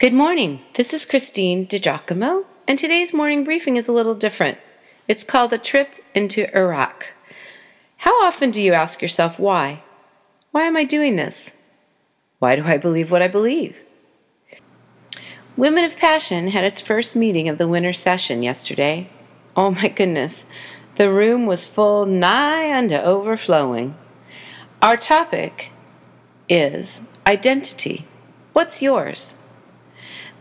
Good morning. This is Christine DiGiacomo, and today's morning briefing is a little different. It's called A Trip into Iraq. How often do you ask yourself why? Why am I doing this? Why do I believe what I believe? Women of Passion had its first meeting of the winter session yesterday. Oh my goodness, the room was full nigh unto overflowing. Our topic is identity. What's yours?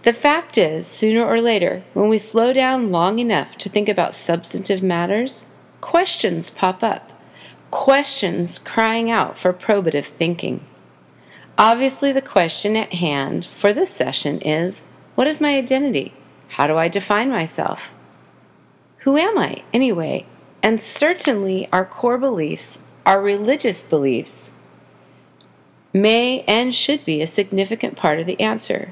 The fact is, sooner or later, when we slow down long enough to think about substantive matters, questions pop up. Questions crying out for probative thinking. Obviously, the question at hand for this session is What is my identity? How do I define myself? Who am I, anyway? And certainly, our core beliefs, our religious beliefs, may and should be a significant part of the answer.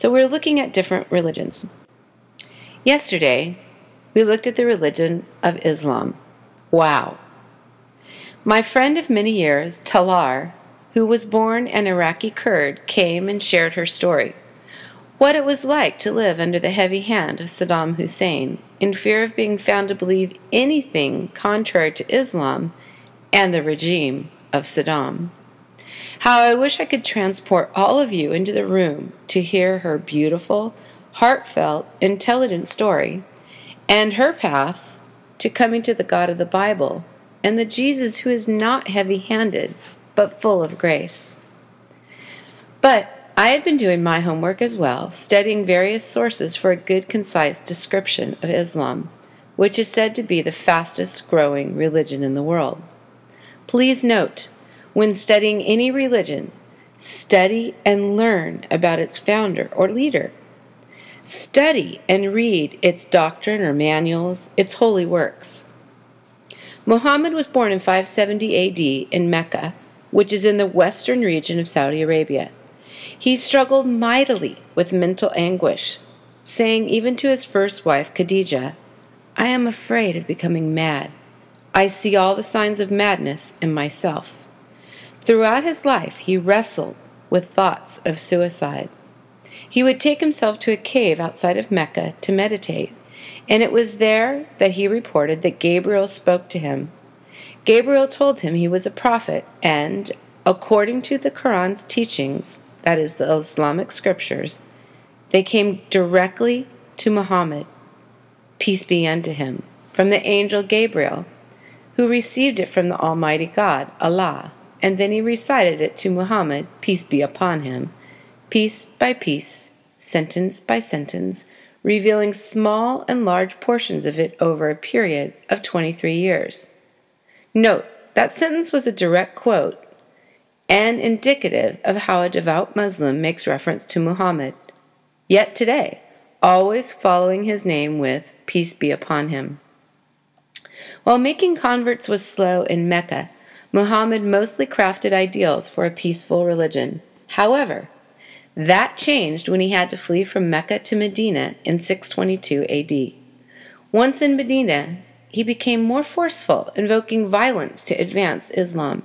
So we're looking at different religions. Yesterday, we looked at the religion of Islam. Wow. My friend of many years, Talar, who was born an Iraqi Kurd, came and shared her story. What it was like to live under the heavy hand of Saddam Hussein, in fear of being found to believe anything contrary to Islam and the regime of Saddam. How I wish I could transport all of you into the room to hear her beautiful, heartfelt, intelligent story and her path to coming to the God of the Bible and the Jesus who is not heavy handed but full of grace. But I had been doing my homework as well, studying various sources for a good, concise description of Islam, which is said to be the fastest growing religion in the world. Please note when studying any religion, study and learn about its founder or leader. Study and read its doctrine or manuals, its holy works. Muhammad was born in 570 AD in Mecca, which is in the western region of Saudi Arabia. He struggled mightily with mental anguish, saying even to his first wife, Khadijah, I am afraid of becoming mad. I see all the signs of madness in myself. Throughout his life, he wrestled with thoughts of suicide. He would take himself to a cave outside of Mecca to meditate, and it was there that he reported that Gabriel spoke to him. Gabriel told him he was a prophet, and, according to the Quran's teachings, that is, the Islamic scriptures, they came directly to Muhammad, peace be unto him, from the angel Gabriel, who received it from the Almighty God, Allah and then he recited it to Muhammad, peace be upon him, piece by piece, sentence by sentence, revealing small and large portions of it over a period of 23 years. Note that sentence was a direct quote and indicative of how a devout Muslim makes reference to Muhammad, yet today, always following his name with peace be upon him. While making converts was slow in Mecca, Muhammad mostly crafted ideals for a peaceful religion. However, that changed when he had to flee from Mecca to Medina in 622 AD. Once in Medina, he became more forceful, invoking violence to advance Islam.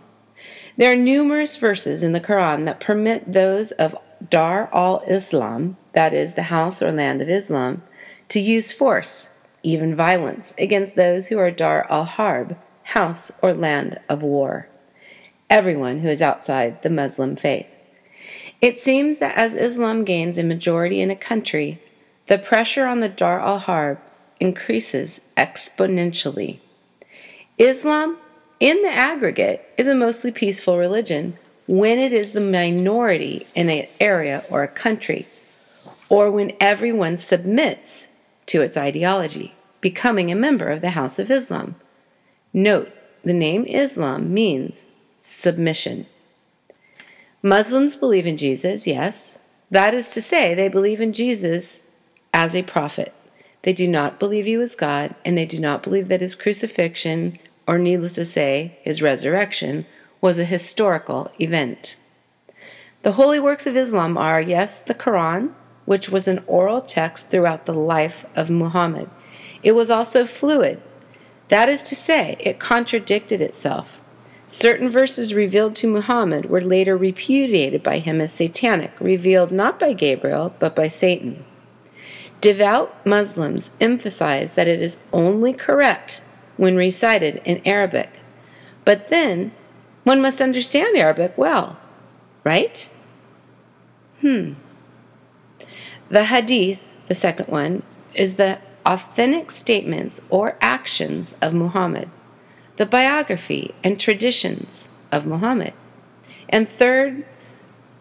There are numerous verses in the Quran that permit those of Dar al Islam, that is, the house or land of Islam, to use force, even violence, against those who are Dar al Harb, house, or land of war. Everyone who is outside the Muslim faith. It seems that as Islam gains a majority in a country, the pressure on the Dar al Harb increases exponentially. Islam, in the aggregate, is a mostly peaceful religion when it is the minority in an area or a country, or when everyone submits to its ideology, becoming a member of the House of Islam. Note, the name Islam means submission. Muslims believe in Jesus, yes. That is to say, they believe in Jesus as a prophet. They do not believe he was God, and they do not believe that his crucifixion, or needless to say, his resurrection, was a historical event. The holy works of Islam are, yes, the Quran, which was an oral text throughout the life of Muhammad. It was also fluid, that is to say, it contradicted itself. Certain verses revealed to Muhammad were later repudiated by him as satanic, revealed not by Gabriel, but by Satan. Devout Muslims emphasize that it is only correct when recited in Arabic. But then, one must understand Arabic well, right? Hmm. The Hadith, the second one, is the authentic statements or actions of Muhammad, the biography and traditions of Muhammad. And third,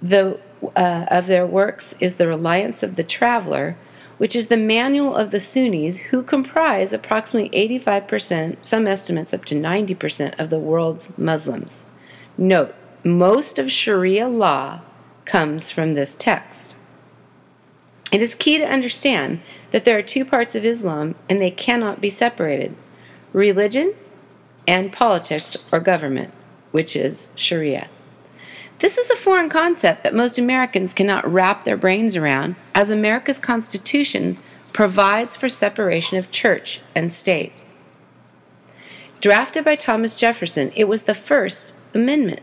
the, uh, of their works is the reliance of the traveler, which is the manual of the Sunnis, who comprise approximately 85%, some estimates up to 90% of the world's Muslims. Note, most of Sharia law comes from this text. It is key to understand that there are two parts of Islam and they cannot be separated religion and politics or government, which is Sharia. This is a foreign concept that most Americans cannot wrap their brains around, as America's Constitution provides for separation of church and state. Drafted by Thomas Jefferson, it was the First Amendment.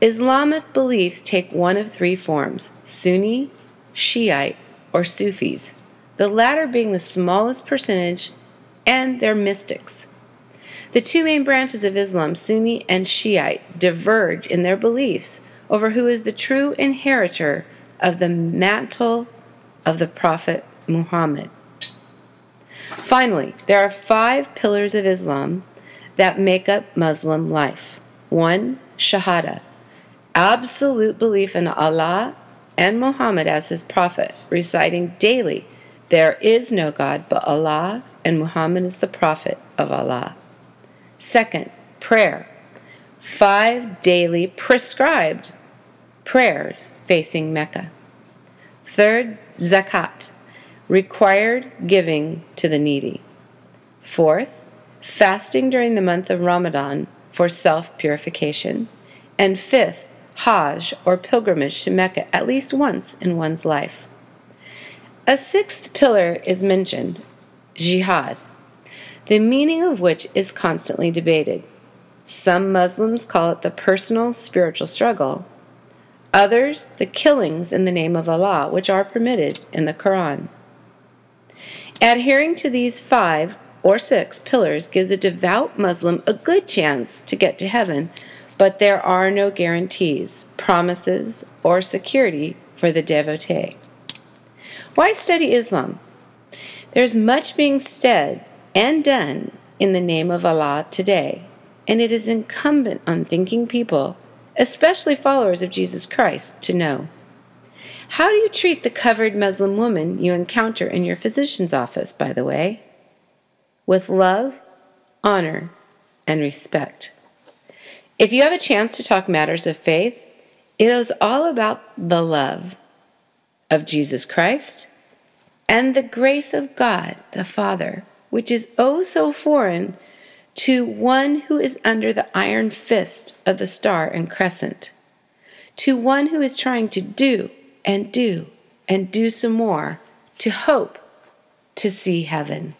Islamic beliefs take one of three forms Sunni, Shiite, or Sufis, the latter being the smallest percentage, and they're mystics. The two main branches of Islam, Sunni and Shiite, diverge in their beliefs over who is the true inheritor of the mantle of the Prophet Muhammad. Finally, there are five pillars of Islam that make up Muslim life. One, Shahada, absolute belief in Allah and Muhammad as his prophet, reciting daily, There is no God but Allah, and Muhammad is the prophet of Allah. Second, prayer. Five daily prescribed prayers facing Mecca. Third, zakat, required giving to the needy. Fourth, fasting during the month of Ramadan for self purification. And fifth, Hajj, or pilgrimage to Mecca at least once in one's life. A sixth pillar is mentioned jihad, the meaning of which is constantly debated. Some Muslims call it the personal spiritual struggle, others, the killings in the name of Allah, which are permitted in the Quran. Adhering to these five or six pillars gives a devout Muslim a good chance to get to heaven but there are no guarantees, promises, or security for the devotee. Why study Islam? There's much being said and done in the name of Allah today, and it is incumbent on thinking people, especially followers of Jesus Christ, to know. How do you treat the covered Muslim woman you encounter in your physician's office, by the way? With love, honor, and respect. If you have a chance to talk matters of faith, it is all about the love of Jesus Christ and the grace of God the Father, which is oh so foreign to one who is under the iron fist of the star and crescent, to one who is trying to do and do and do some more, to hope to see heaven.